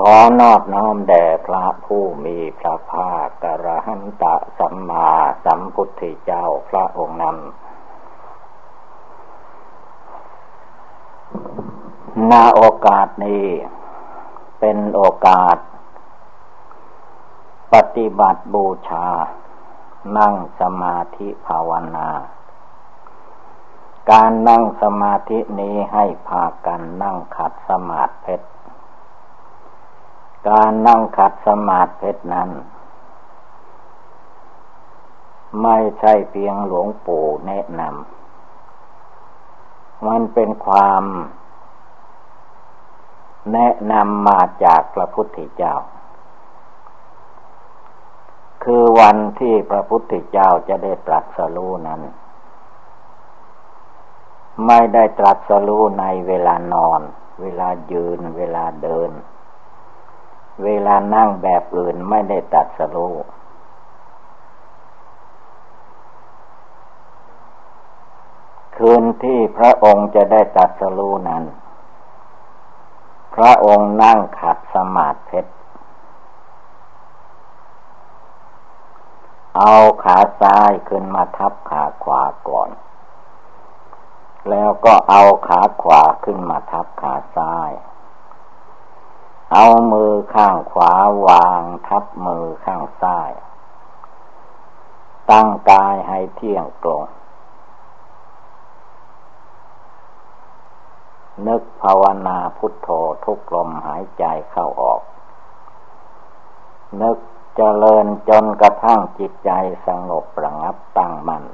ขอนอบน้อมแด่พระผู้มีพระภาคกระหันตะสัมมาสัมพุทธเจ้าพระองค์นั้นณโอกาสนี้ เป็นโอกาส ปฏิบัติบูชา นั่งสมาธิภาวนา การนั่งสมาธินี้ให้พากันนั่งขัดสมาธิเพชร การนั่งขัดสมาธินั้น ไม่ใช่เพียงหลวงปู่แนะนำ มันเป็นความ แนะนำมาจากพระพุทธเจ้า คือวันที่พระพุทธเจ้าจะได้ตรัสรู้นั้น ไม่ได้ตรัสรู้ในเวลานอน เวลายืน เวลาเดินเเวลานั่งแบบอื่นไม่ได้ตัดสรู้คืนที่พระองค์จะได้ตัดสรู้นั้น พระองค์นั่งขัดสมาธิเอาขาซ้ายขึ้นมาทับขาขวาก่อน แล้วก็เอาขาขวาขึ้นมาทับขาซ้าย เอามือข้างขวาวางทับมือข้างซ้าย ตั้งกายให้เที่ยงตรง นึกภาวนาพุทโธทุกลมหายใจเข้าออก นึกเจริญจนกระทั่งจิตใจสงบระงับตั้งมัน่น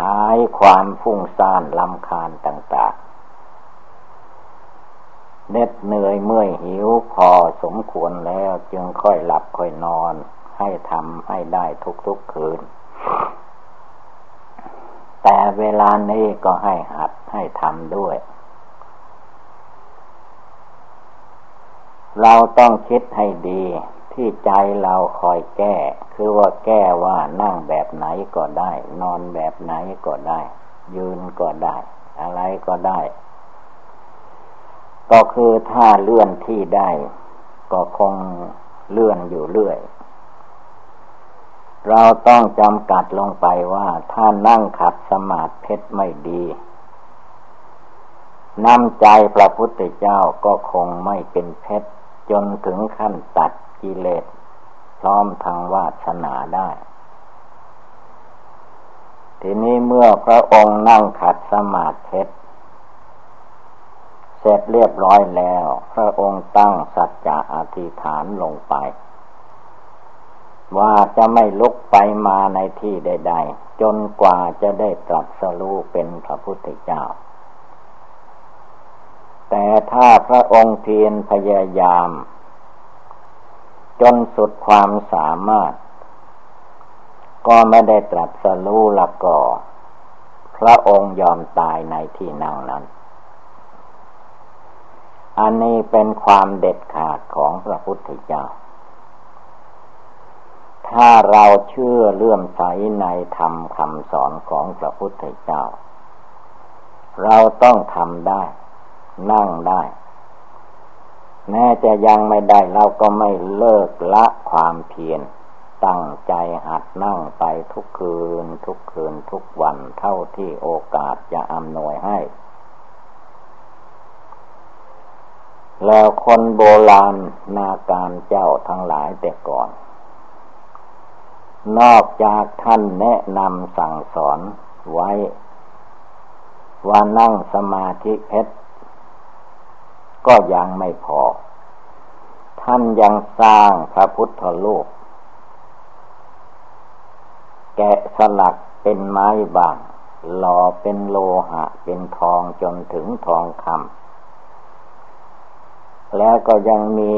หายความฟุ้งซ่านลำคาญต่าง ๆ เหน็ดเหนื่อยเมื่อยหิวพอสมควรแล้วจึงค่อยหลับค่อยนอน ให้ทำให้ได้ทุกๆคืน แต่เวลานี้ก็ให้หัดให้ทำด้วย เราต้องคิดให้ดีที่ใจเราคอยแก้ คือว่าแก้ว่านั่งแบบไหนก็ได้ นอนแบบไหนก็ได้ ยืนก็ได้ อะไรก็ได้ ก็คือถ้าเลื่อนที่ได้ ก็คงเลื่อนอยู่เรื่อย เราต้องจำกัดลงไปว่า ถ้านั่งขัดสมาธิไม่ดีน้ำใจพระพุทธเจ้าก็คงไม่เป็นเพชรจนถึงขั้นตัดกิเลสพร้อมทางวาสนาได้ ทีนี้เมื่อพระองค์นั่งขัดสมาธิ เสร็จเรียบร้อยแล้ว พระองค์ตั้งสัจจะอธิษฐานลงไป ว่าจะไม่ลุกไปมาในที่ใด ๆ จนกว่าจะได้ตรัสรู้เป็นพระพุทธเจ้า แต่ถ้าพระองค์เพียรพยายาม จนสุดความสามารถ ก็ไม่ได้ตรัสรู้ละก็พระองค์ยอมตายในที่นั่งนั้น อันนี้เป็นความเด็ดขาดของพระพุทธเจ้า ถ้าเราเชื่อเลื่อมใสในธรรมคำสอนของพระพุทธเจ้า เราต้องทำได้ นั่งได้ แม้จะยังไม่ได้เราก็ไม่เลิกละความเพียรตั้งใจหัดนั่งไปทุกคืน ทุกคืนทุกวันเท่าที่โอกาสจะอำนวยให้ แล้วคนโบราณนาการเจ้าทั้งหลายแต่ก่อน นอกจากท่านแนะนำสั่งสอนไว้ ว่านั่งสมาธิเพชรก็ยังไม่พอ ท่านยังสร้างพระพุทธรูปแกะสลักเป็นไม้บางหล่อเป็นโลหะเป็นทองจนถึงทองคำ แล้วก็ยังมี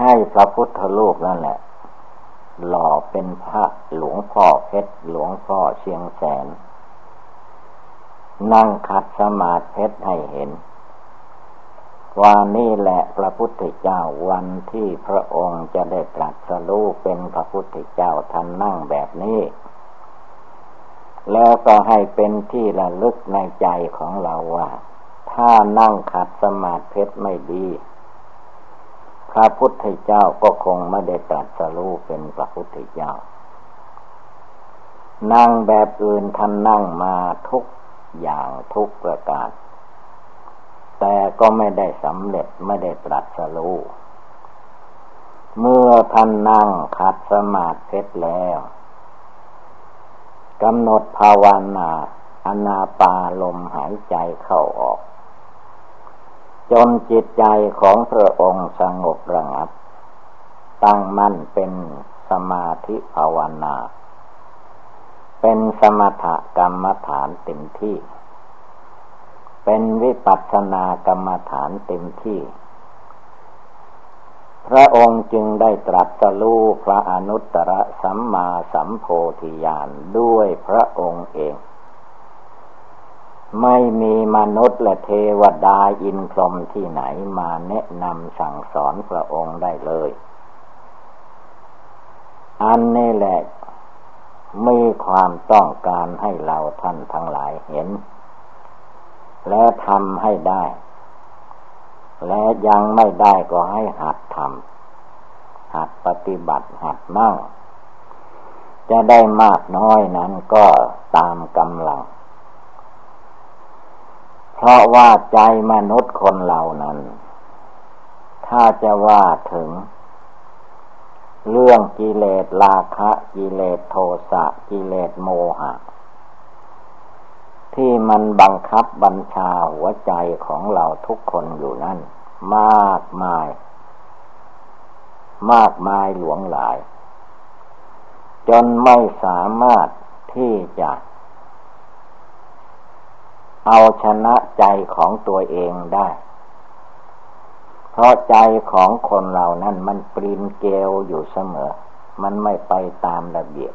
ให้พระพุทธรูปนั่นแหละ หล่อเป็นพระหลวงพ่อเพชรหลวงพ่อเชียงแสน นั่งคัดสมาธิให้เห็นว่านี่แหละพระพุทธเจ้าวันที่พระองค์จะได้ตรัสรู้เป็นพระพุทธเจ้าท่านนั่งแบบนี้ แล้วก็ให้เป็นที่ระลึกในใจของเราว่า ถ้านั่งขัดสมาธิไม่ดี พระพุทธเจ้าก็คงไม่ได้ตรัสรู้เป็นพระพุทธเจ้า นั่งแบบอื่นท่านนั่งมาทุกอย่างทุกประการ แต่ก็ไม่ได้สำเร็จไม่ได้ตรัสรู้เมื่อท่านนั่งคัดสมาธิแล้วกำหนดภาวนาอนาปาลมหายใจเข้าออก จนจิตใจของพระองค์สงบระงับ ตั้งมั่นเป็นสมาธิภาวนา เป็นสมถกรรมฐานเต็มที่ เป็นวิปัสสนากรรมฐานเต็มที่ พระองค์จึงได้ตรัสรู้พระอนุตตรสัมมาสัมโพธิญาณด้วยพระองค์เอง ไม่มีมนุษย์และเทวดาอินพรหมที่ไหนมาแนะนำสั่งสอนพระองค์ได้เลย อันนี้แหละมีความต้องการให้เราท่านทั้งหลายเห็น และทำให้ได้ และยังไม่ได้ก็ให้หัดทำหัดปฏิบัติหัดนั่ง จะได้มากน้อยนั้นก็ตามกำลัง เพราะว่าใจมนุษย์คนเรานั้น ถ้าจะว่าถึง เรื่องกิเลสราคะกิเลสโทสะกิเลสโมหะ ที่มันบังคับบัญชาหัวใจของเราทุกคนอยู่นั่น มากมาย มากมายหลวงหลาย จนไม่สามารถที่จะ เอาชนะใจของตัวเองได้ เพราะใจของคนเรานั้นมันปรินเกลอยู่เสมอ มันไม่ไปตามระเบียบ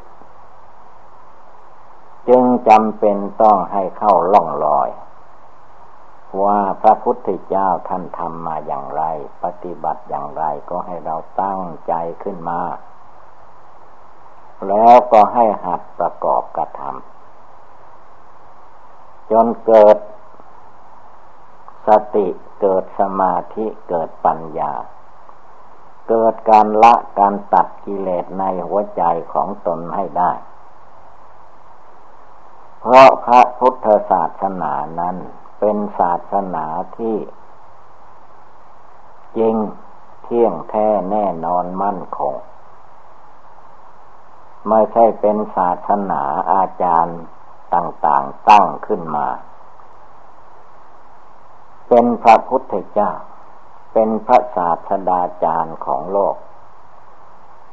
จึงจำเป็นต้องให้เข้าล่องลอย ว่าพระพุทธเจ้าท่านทำมาอย่างไร ปฏิบัติอย่างไรก็ให้เราตั้งใจขึ้นมา แล้วก็ให้หัดประกอบกระทำ จนเกิด สติเกิดสมาธิเกิดปัญญา เกิดการละการตัดกิเลสในหัวใจของตนให้ได้ เพราะพระพุทธศาสนานั้นเป็นศาสนาที่จริงเที่ยงแท้แน่นอนมั่นคง ไม่ใช่เป็นศาสนาอาจารย์ ต่างๆตั้งขึ้นมา เป็นพระพุทธเจ้า เป็นพระศาสดาจารย์ของโลก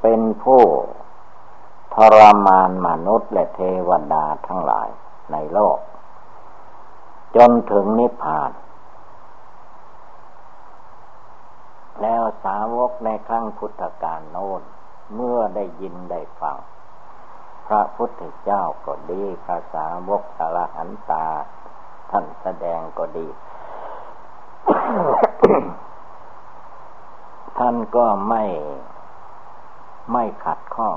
เป็นผู้ทรมานมนุษย์และเทวดาทั้งหลายในโลก จนถึงนิพพาน แล้วสาวกในครั้งพุทธกาลโน้น เมื่อได้ยินได้ฟัง ระพุทธเจ้าก็ดีภาษาวกอรหันตา ท่านแสดงก็ดี ท่านก็ไม่ไม่ขัดข้อง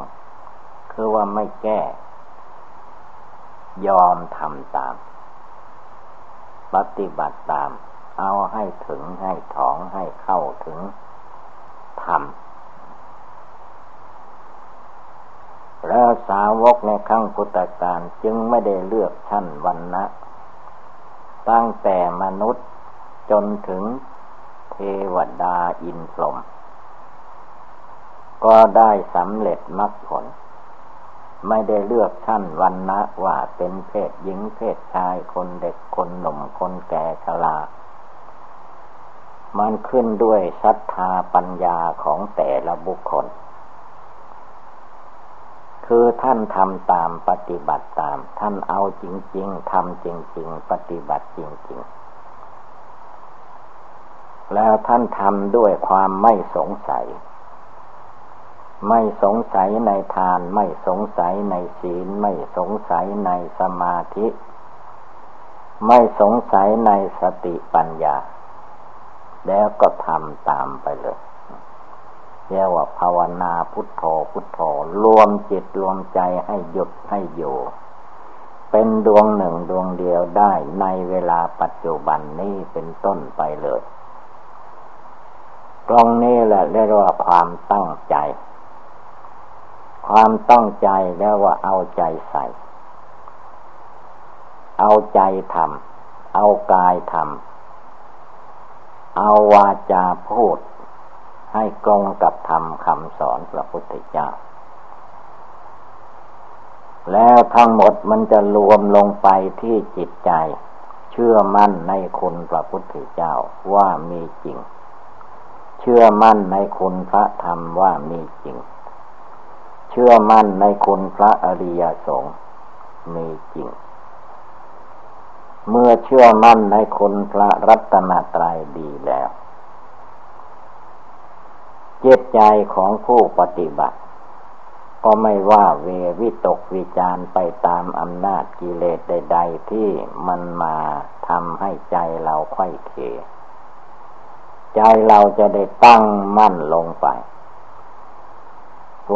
คือว่าไม่แก้ ยอมทำตาม ปฏิบัติตาม เอาให้ถึงให้ถองให้เข้าถึงทำ แล้วสาวกในครั้งพุทธกาลจึงไม่ได้เลือกชั้นวันนะตั้งแต่มนุษย์จนถึงเทวดาอินพรหมก็ได้สำเร็จมรรคผล ไม่ได้เลือกชั้นวันนะว่าเป็นเพศหญิงเพศชายคนเด็กคนหนุ่มคนแก่ชรามันขึ้นด้วยศรัทธาปัญญาของแต่ละบุคคล คือท่านทำตามปฏิบัติตาม ท่านเอาจริง ๆทำจริง ๆ ปฏิบัติจริง ๆ แล้วท่านทำด้วยความไม่สงสัย ไม่สงสัยในทาน ไม่สงสัยในศีล ไม่สงสัยในสมาธิ ไม่สงสัยในสติปัญญา แล้วก็ทำตามไปเลย เรียกว่าภาวนาพุทโธพุทโธรวมจิตรวมใจให้หยุดให้อยู่ เป็นดวงหนึ่งดวงเดียวได้ในเวลาปัจจุบันนี้เป็นต้นไปเลยตรงนี้แหละเรียกว่าความตั้งใจ ความตั้งใจแล้วว่าเอาใจใส่ เอาใจทำเอากายทำเอาวาจาพูด ให้ตรงกับธรรมคำสอนพระพุทธเจ้า แล้วทั้งหมดมันจะรวมลงไปที่จิตใจ เชื่อมั่นในคุณพระพุทธเจ้าว่ามีจริง เชื่อมั่นในคุณพระธรรมว่ามีจริง เชื่อมั่นในคุณพระอริยสงฆ์มีจริง เมื่อเชื่อมั่นในคุณพระรัตนตรัยดีแล้ว จิตใจของผู้ปฏิบัติ ก็ไม่ว่าเววิตกวิจารไปตามอำนาจกิเลสใด ๆ ที่มันมาทำให้ใจเราไข้เขใจเราจะได้ตั้งมั่นลงไป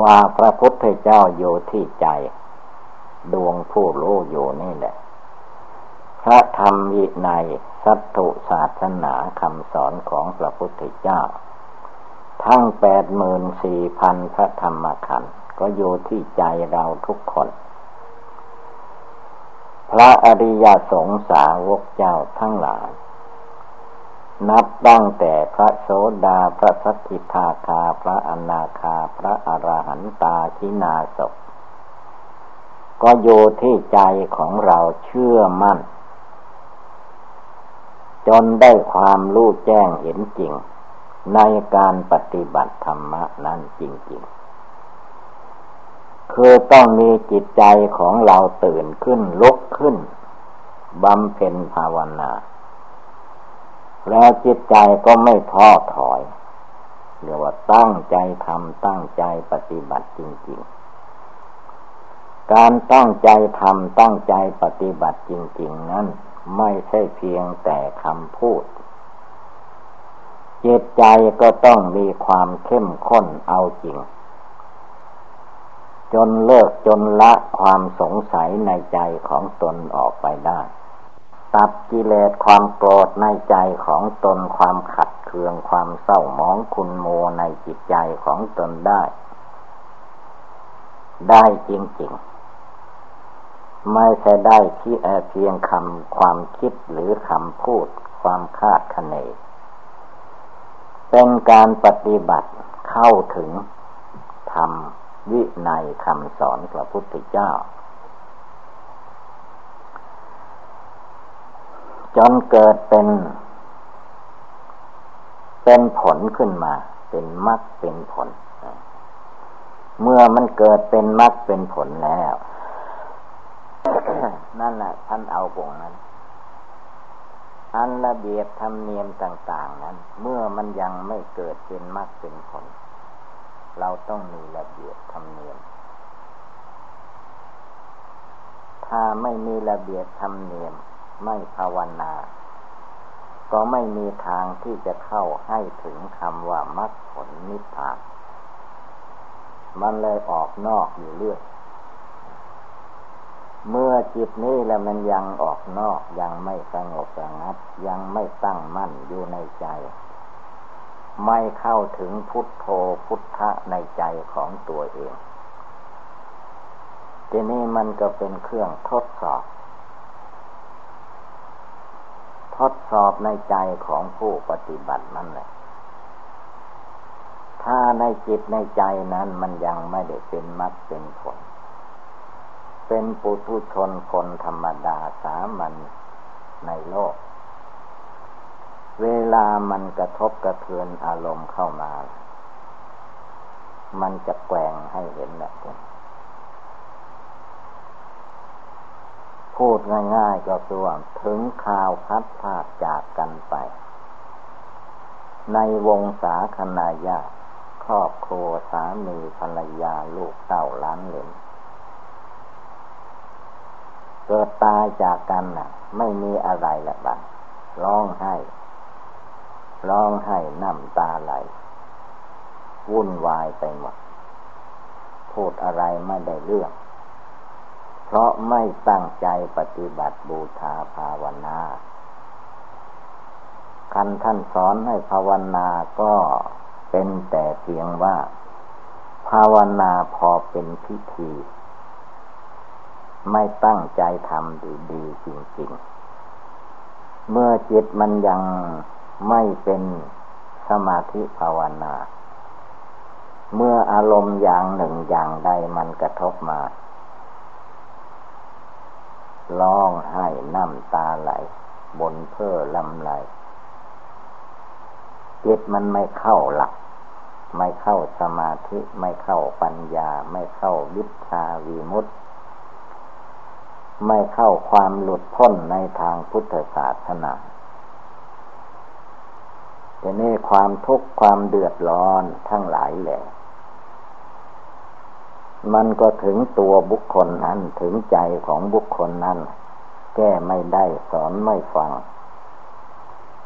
ว่าพระพุทธเจ้าอยู่ที่ใจ ดวงผู้รู้อยู่นี่แหละ พระธรรมวินัยสัตถุศาสนาคำสอนของพระพุทธเจ้า ทั้งแปดหมื่นสี่พันพระธรรมขันธ์ก็อยู่ที่ใจเราทุกคน พระอริยสงสาวกเจ้าทั้งหลาย นับตั้งแต่พระโสดาพระสักิทาคาพระอนาคาพระอรหันตาชินาศก็อยู่ที่ใจของเราเชื่อมั่น จนได้ความรู้แจ้งเห็นจริง ในการปฏิบัติธรรมนั้นจริง ๆ คือต้องมีจิตใจของเราตื่นขึ้นลุกขึ้นบำเพ็ญภาวนา แล้วจิตใจก็ไม่ท้อถอยเรียกว่าตั้งใจทำตั้งใจปฏิบัติจริง ๆ การตั้งใจทำตั้งใจปฏิบัติจริง ๆ นั้นไม่ใช่เพียงแต่คำพูด จิตใจก็ต้องมีความเข้มข้นเอาจริง จนเลิกจนละความสงสัยในใจของตนออกไปได้ ตัดกิเลสความโกรธในใจของตนความขัดเคืองความเศร้าหมองคุณโมในจิตใจของตนได้ ได้จริง ๆไม่ใช่ได้ที่เพียงคำความคิดหรือคำพูด ความคาดคะเน เป็นการปฏิบัติเข้าถึงธรรมวินัยคำสอนพระพุทธเจ้า จนเกิดเป็น เป็นผลขึ้นมา เป็นมรรคเป็นผล เมื่อมันเกิดเป็นมรรคเป็นผลแล้ว นั่นแหละท่านเอาวงนั้น อันระเบียบธรรมเนียมต่าง ๆ นั้น เมื่อมันยังไม่เกิดเป็นมรรคเป็นผล เราต้องมีระเบียบธรรมเนียม ถ้าไม่มีระเบียบธรรมเนียมไม่ภาวนา ก็ไม่มีทางที่จะเข้าให้ถึงคำว่ามรรคผลนิพพานมันเลยออกนอกอยู่เรื่อย เมื่อจิตนี้แล้วมันยังออกนอก ยังไม่สงบสงัดยังไม่ตั้งมั่นอยู่ในใจ ไม่เข้าถึงพุทโธพุทธะในใจของตัวเอง ทีนี้มันก็เป็นเครื่องทดสอบ ทดสอบในใจของผู้ปฏิบัตินั่นแหละถ้าในจิตในใจนั้นมันยังไม่ได้เป็นมรรคเป็นผล เป็นปุถุชนคนธรรมดาสามัญในโลก เวลามันกระทบกระเทือนอารมณ์เข้ามา มันจะแกว่งให้เห็นแบบนี้พูดง่าย ๆ ก็คือว่าถึงข่าวพัดพาดจากกันไป ในวงสาคณาญาขรอบครัวสามีภรรยาลูกเต้าล้านเหลน เกิดตายจากกันน่ะ ไม่มีอะไรละบัดร้องไห้ ร้องไห้น้ำตาไหล วุ่นวายไปหมดพูดอะไรไม่ได้เรื่อง เพราะไม่ตั้งใจปฏิบัติบูชาภาวนาคันท่านสอนให้ภาวนาก็เป็นแต่เพียงว่า ภาวนาพอเป็นพิธี ไม่ตั้งใจทำดีๆจริงๆ เมื่อจิตมันยังไม่เป็นสมาธิภาวนา เมื่ออารมณ์อย่างหนึ่งอย่างใดมันกระทบมาร้องไห้น้ำตาไหล บนเพ้อลำไหลจิตมันไม่เข้าหลัก ไม่เข้าสมาธิ ไม่เข้าปัญญา ไม่เข้าวิชาวีมุต ไม่เข้าความหลุดพ้นในทางพุทธศาสนาแต่นี่ความทุกข์ความเดือดร้อนทั้งหลายแหละ มันก็ถึงตัวบุคคลนั้นถึงใจของบุคคลนั้น แก้ไม่ได้สอนไม่ฟัง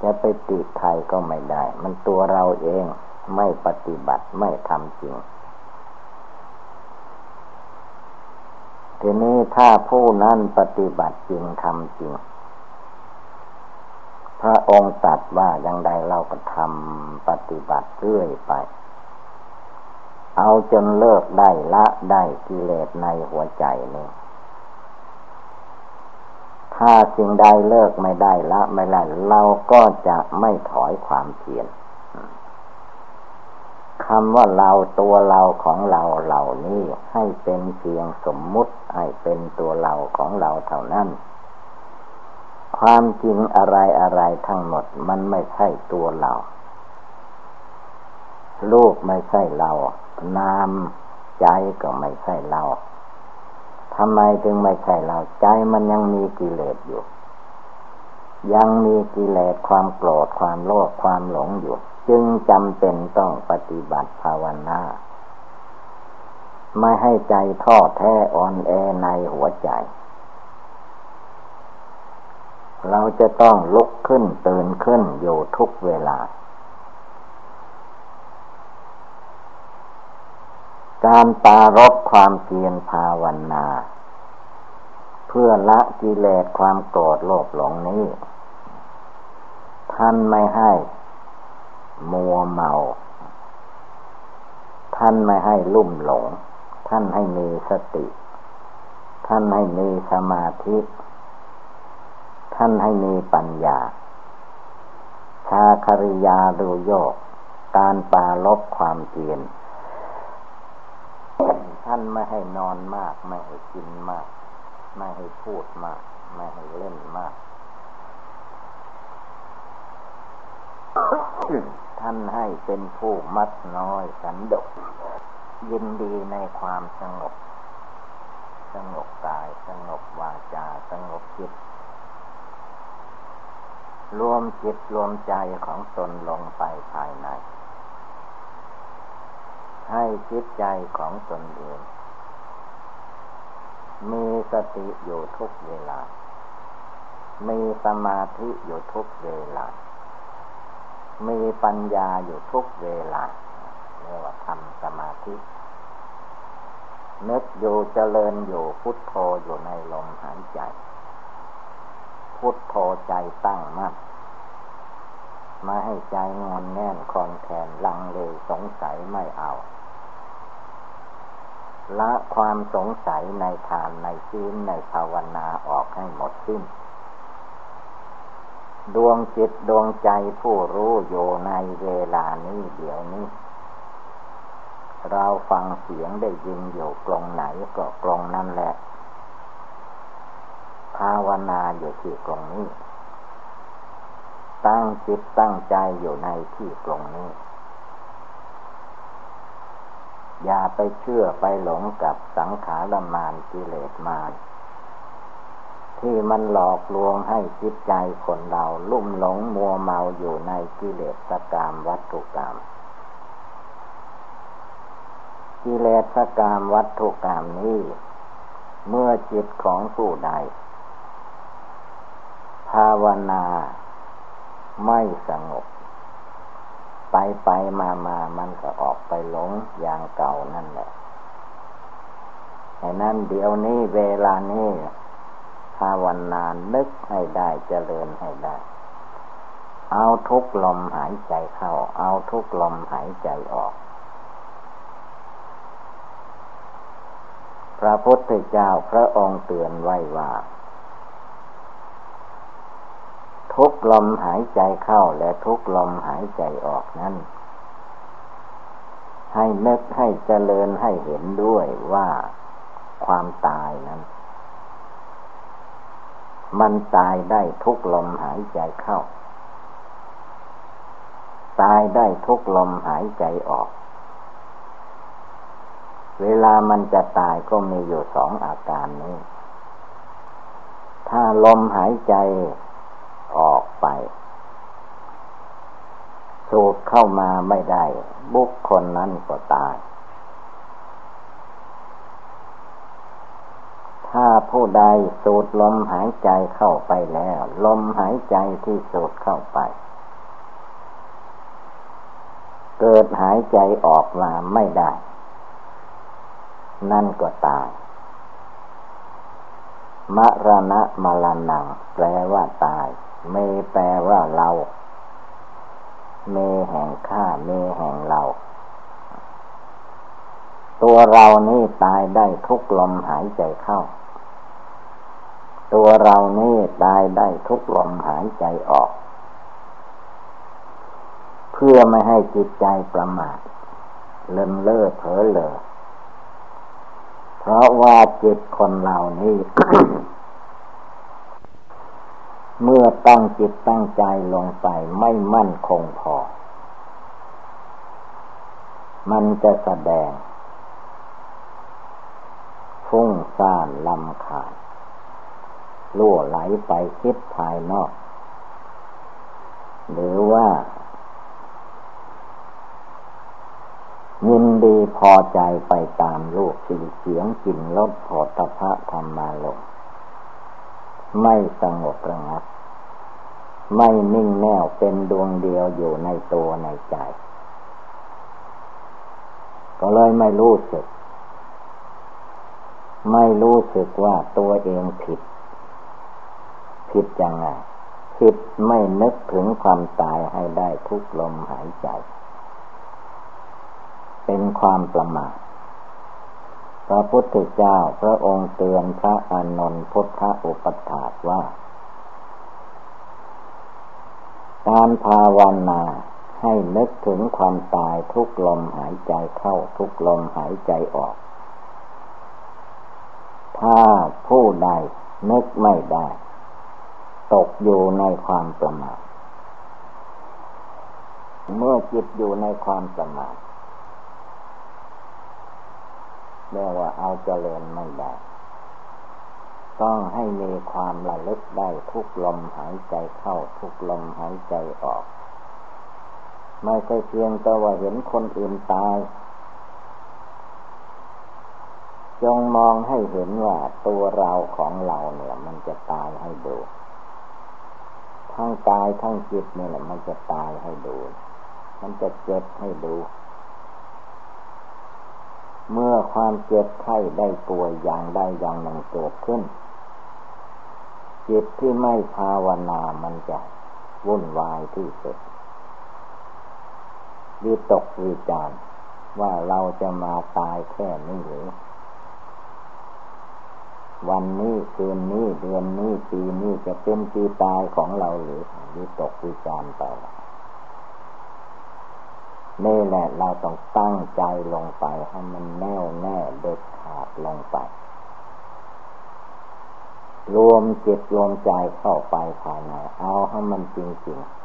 จะไปติใครก็ไม่ได้ มันตัวเราเองไม่ปฏิบัติไม่ทำจริง ทีนี้ถ้าผู้นั้นปฏิบัติจริงทำจริง พระองค์ตัดว่าอย่างใดเราก็ทำปฏิบัติเรื่อยไป เอาจนเลิกได้ละได้กิเลสในหัวใจนี่ถ้าสิ่งใดเลิกไม่ได้ละไม่ได้เราก็จะไม่ถอยความเพียร คำว่าเราตัวเราของเราเหล่านี้ให้เป็นเพียงสมมุติให้เป็นตัวเราของเราเท่านั้น ความจริงอะไรอะไรทั้งหมดมันไม่ใช่ตัวเราลูกไม่ใช่เรา นามใจก็ไม่ใช่เราทำไมจึงไม่ใช่เราใจมันยังมีกิเลสอยู่ ยังมีกิเลสความโกรธความโลภความหลงอยู่ จึงจำเป็นต้องปฏิบัติภาวนาไม่ให้ใจท้อแท้อ่อนแอในหัวใจ เราจะต้องลุกขึ้นตื่นขึ้นอยู่ทุกเวลา การปารบความเพียรภาวนา เพื่อละกิเลสความโกรธโลภหลงนี้ ท่านไม่ให้ มัวเมา ท่านไม่ให้ลุ่มหลง ท่านให้มีสติ ท่านให้มีสมาธิ ท่านให้มีปัญญา ชาคริยาดูโยก การปาลบความเพียรท่านไม่ให้นอนมาก ไม่ให้กินมาก ไม่ให้พูดมาก ไม่ให้เล่นมาก ท่านให้เป็นผู้มัดน้อยสันดกยินดีในความสงบ สงบกายสงบวาจาสงบจิต รวมจิตรวมใจของตนลงไปภายใน ให้จิตใจของตนเองมีสติอยู่ทุกเวลา มีสมาธิอยู่ทุกเวลา มีปัญญาอยู่ทุกเวลาเรียกว่าทำสมาธินึกอยู่เจริญอยู่พุทโธอยู่ในลมหายใจ พุทโธใจตั้งมั่นมาให้ใจงอนแน่นคลอนแทนลังเลสงสัยไม่เอา ละความสงสัยในทานในศีลในภาวนาออกให้หมดสิ้น ดวงจิตดวงใจผู้รู้อยู่ในเวลานี้เดี๋ยวนี้ เราฟังเสียงได้ยินอยู่กลงไหนก็กลงนั่นแหละ ภาวนาอยู่ที่กลงนี้ ตั้งจิตตั้งใจอยู่ในที่กลงนี้ อย่าไปเชื่อไปหลงกับสังขารมานกิเลสมาน ที่มันหลอกลวงให้จิตใจคนเราลุ่มหลงมัวเมาอยู่ในกิเลสกรรมวัตถุกรรมกิเลสกรรมวัตถุกรรมนี้ เมื่อจิตของผู้ใด ภาวนาไม่สงบ ไปไปมามามันก็ออกไปหลงอย่างเก่านั่นแหละแต่นั้นเดี๋ยวนี้เวลานี้ ภาวนานึกให้ได้เจริญให้ได้ เอาทุกลมหายใจเข้า เอาทุกลมหายใจออก พระพุทธเจ้าพระองค์เตือนไว้ว่า ทุกลมหายใจเข้าและทุกลมหายใจออกนั้นให้นึกให้เจริญให้เห็นด้วยว่าความตายนั้น มันตายได้ทุกลมหายใจเข้า ตายได้ทุกลมหายใจออก เวลามันจะตายก็มีอยู่สองอาการนี้ ถ้าลมหายใจออกไป สูดเข้ามาไม่ได้ บุคคลนั้นก็ตาย ถ้าผู้ใดสูดลมหายใจเข้าไปแล้ว ลมหายใจที่สูดเข้าไป เกิดหายใจออกมาไม่ได้ นั่นก็ตาย มรณะมรณงแปลว่าตาย เมแปลว่าเรา เมแห่งข้าเมแห่งเราตัวเรานี่ตายได้ทุกลมหายใจเข้า ตัวเรานี่ตายได้ทุกลมหายใจออก เพื่อไม่ให้จิตใจประมาทเลินเล่อเผลอเลอเพราะว่าจิตคนเรานี่เมื่อตั้งจิตตั้งใจลงไปไม่มั่นคงพอ มันจะแสดงฟุ้งซ่านลำขาด ล่วไหลไปคิดภายนอก หรือว่า ยินดีพอใจไปตามลูกสิ่เสียงกลิ่นรสโผฏฐะธรรมาลงไม่สงบระงับ ไม่นิ่งแน่วเป็นดวงเดียวอยู่ในตัวในใจ ก็เลยไม่รู้สึก ไม่รู้สึกว่าตัวเองผิด ผิดยังไงผิดไม่นึกถึงความตายให้ได้ทุกลมหายใจ เป็นความประมาทพระพุทธเจ้าพระองค์เตือนพระอานนท์พุทธอุปถาว่า การภาวนาให้นึกถึงความตายทุกลมหายใจเข้าทุกลมหายใจออก ถ้าผู้ใดนึกไม่ได้ ตกอยู่ในความประมาทเมื่อจิตอยู่ในความประมาทเรียกว่าเอาเจริญไม่ได้ ต้องให้มีความระลึกได้ทุกลมหายใจเข้าทุกลมหายใจออก ไม่ใช่เพียงแต่ว่าเห็นคนอื่นตาย จงมองให้เห็นว่าตัวเราของเราเนี่ย มันจะตายให้ดู ทั้งกายทั้งจิตนี่แหละ มันจะตายให้ดู มันจะเจ็บให้ดู เมื่อความเจ็บไข้ได้ป่วยอย่างใดอย่างหนึ่งเกิดขึ้น จิตที่ไม่ภาวนามันจะวุ่นวายที่สุดวิตกวิจารว่าเราจะมาตายแค่นี้หรือ วันนี้คืนนี้เดือนนี้ปีนี้จะเป็นปีตายของเราหรือวิตกวิจารไปนี่แหละเราต้องตั้งใจลงไปให้มันแน่วแน่เด็ดขาดลงไป รวมจิตรวมใจเข้าไปภายใน เอาให้มันจริงๆ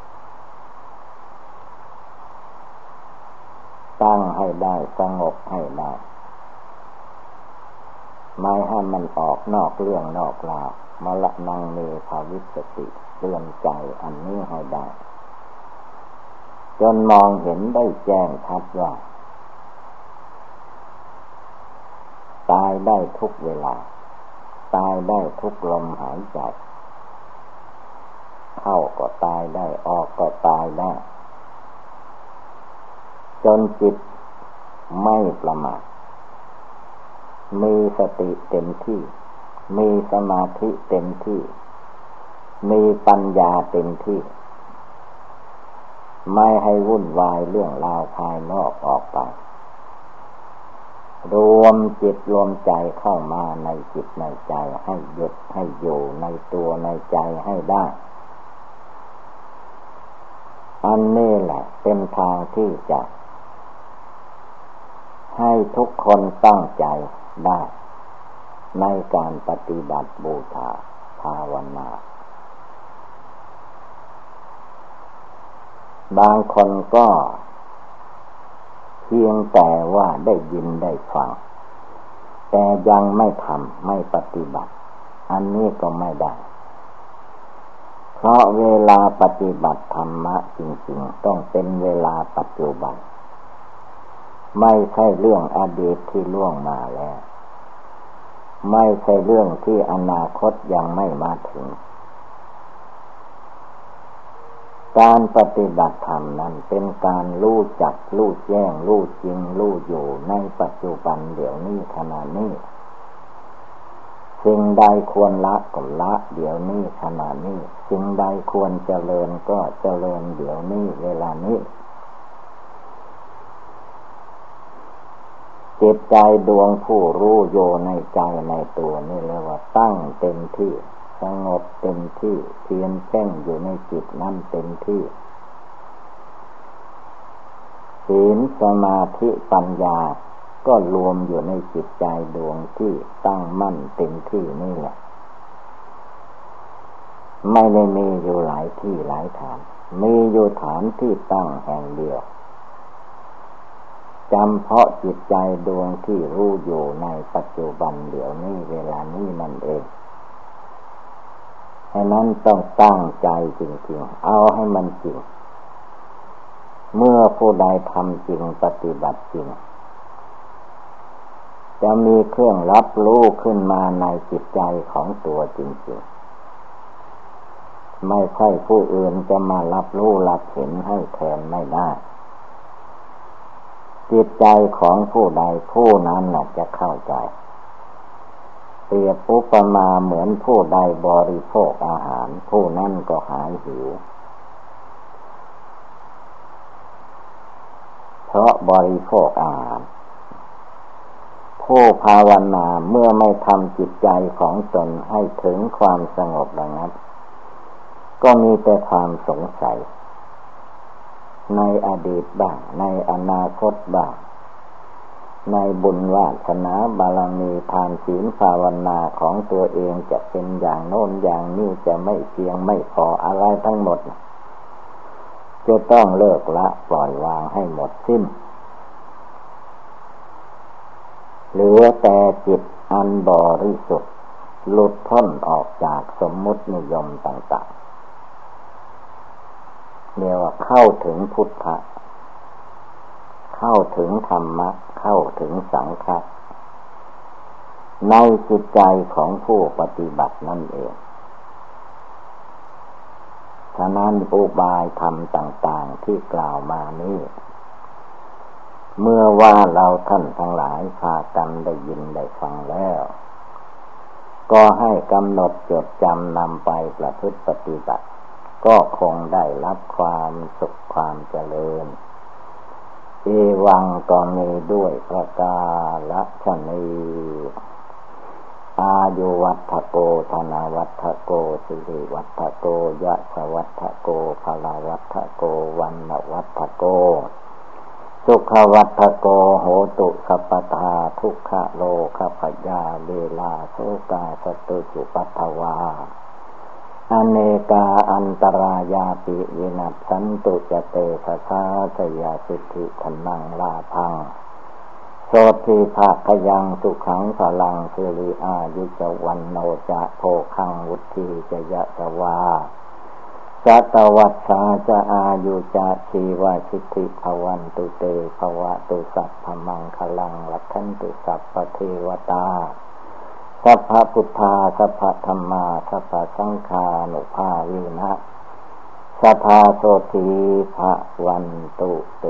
ตั้งให้ได้สงบให้ได้ ไม่ให้มันออกนอกเรื่องนอกราวมละนังเมภาวิสติเตือนใจอันนี้ให้ได้ จนมองเห็นได้แจ้งชัดว่า ตายได้ทุกเวลา ตายได้ทุกลมหายใจ เข้าก็ตายได้ออกก็ตายได้ จนจิตไม่ประมาท มีสติเต็มที่ มีสมาธิเต็มที่ มีปัญญาเต็มที่ ไม่ให้วุ่นวายเรื่องราวภายนอกออกไป รวมจิตรวมใจเข้ามาในจิตในใจให้หยุดให้อยู่ในตัวในใจให้ได้อันนี้แหละเป็นทางที่จะ ให้ทุกคนตั้งใจได้ ในการปฏิบัติบูชาภาวนา บางคนก็เพียงแต่ว่าได้ยินได้ฟัง แต่ยังไม่ทำไม่ปฏิบัติ อันนี้ก็ไม่ได้ เพราะเวลาปฏิบัติธรรมะจริงๆ ต้องเป็นเวลาปัจจุบัน ไม่ใช่เรื่องอดีตที่ล่วงมาแล้ว ไม่ใช่เรื่องที่อนาคตยังไม่มาถึง การปฏิบัติธรรมนั้นเป็นการรู้จักรู้แจ้งรู้จริงรู้อยู่ในปัจจุบันเดี๋ยวนี้ขณะนี้สิ่งใดควรละก็ละเดี๋ยวนี้ขณะนี้ สิ่งใดควรเจริญก็เจริญเดี๋ยวนี้เวลานี้ จิตใจดวงผู้รู้โยในใจในตัวนี่เรียกว่าตั้งเต็มที่ สงบเต็มที่เพียนแช่งอยู่ในจิตนั่นเต็มที่ศีลสมาธิปัญญาก็รวมอยู่ในจิตใจดวงที่ตั้งมั่นเต็มที่นี่แหละ ไม่ได้มีอยู่หลายที่หลายฐาน มีอยู่ฐานที่ตั้งแห่งเดียว จำเพาะจิตใจดวงที่รู้อยู่ในปัจจุบันเดี๋ยวนี้เวลานี้นั่นเองให้นั้นต้องตั้งใจจริงๆ เอาให้มันจริง เมื่อผู้ใดทำจริงปฏิบัติจริง จะมีเครื่องรับรู้ขึ้นมาในจิตใจของตัวจริงๆ ไม่ใช่ผู้อื่นจะมารับรู้รับเห็นให้แทนไม่ได้ จิตใจของผู้ใดผู้นั้นจะเข้าใจ เปรียบอุปมาเหมือนผู้ใดบริโภคอาหาร ผู้นั้นก็หายหิว เพราะบริโภคอาหาร ผู้ภาวนาเมื่อไม่ทำจิตใจของตนให้ถึงความสงบดังนั้นก็มีแต่ความสงสัย ในอดีตบ้าง ในอนาคตบ้าง ในบุญวาสนาบารมีทานศีลภาวนาของตัวเองจะเป็นอย่างโน้นอย่างนี้จะไม่เพียงไม่พออะไรทั้งหมด จะต้องเลิกละปล่อยวางให้หมดสิ้นเหลือแต่จิตอันบริสุทธิ์หลุดพ้นออกจากสมมุตินิยมต่างๆ เรียกว่าเข้าถึงพุทธะ เข้าถึงธรรมะ เข้าถึงสังฆะในจิตใจของผู้ปฏิบัตินั่นเอง ฉะนั้นอุบายธรรมต่าง ๆที่กล่าวมานี้ เมื่อว่าเราท่านทั้งหลายพากันได้ยินได้ฟังแล้ว ก็ให้กำหนดจดจำนำไปประพฤติปฏิบัติ ก็คงได้รับความสุขความเจริญ เอวังก็มีด้วยประกาศชนีอายุวัฏโกธนาวัฏโกสิริวัฏโกยะสวัฏโกภลาวัฏโกวันวัฏโก สุขวัฏโกโหตุขปทาทุกขโลขพยาเวลาโสกาสตุสุปัทวา อเนกาอันตรายาปิวินัสสันตุจเตสะสาสยาสิทธิขนังลาพังโสทีภาคยังสุขังพลังสิริอายุจวันโนจะโพคังวุธีจยะจวาสัตวัตสาจะอายุจะชีวาสิทธิภวันตุเตภวะตุสัพพมังคลังลัทันตุสัพพเทวตา สัพพพุทธาสัพพธรรมาสัพพสังฆานุภาวินะสัพพโสตีภะวันตุเต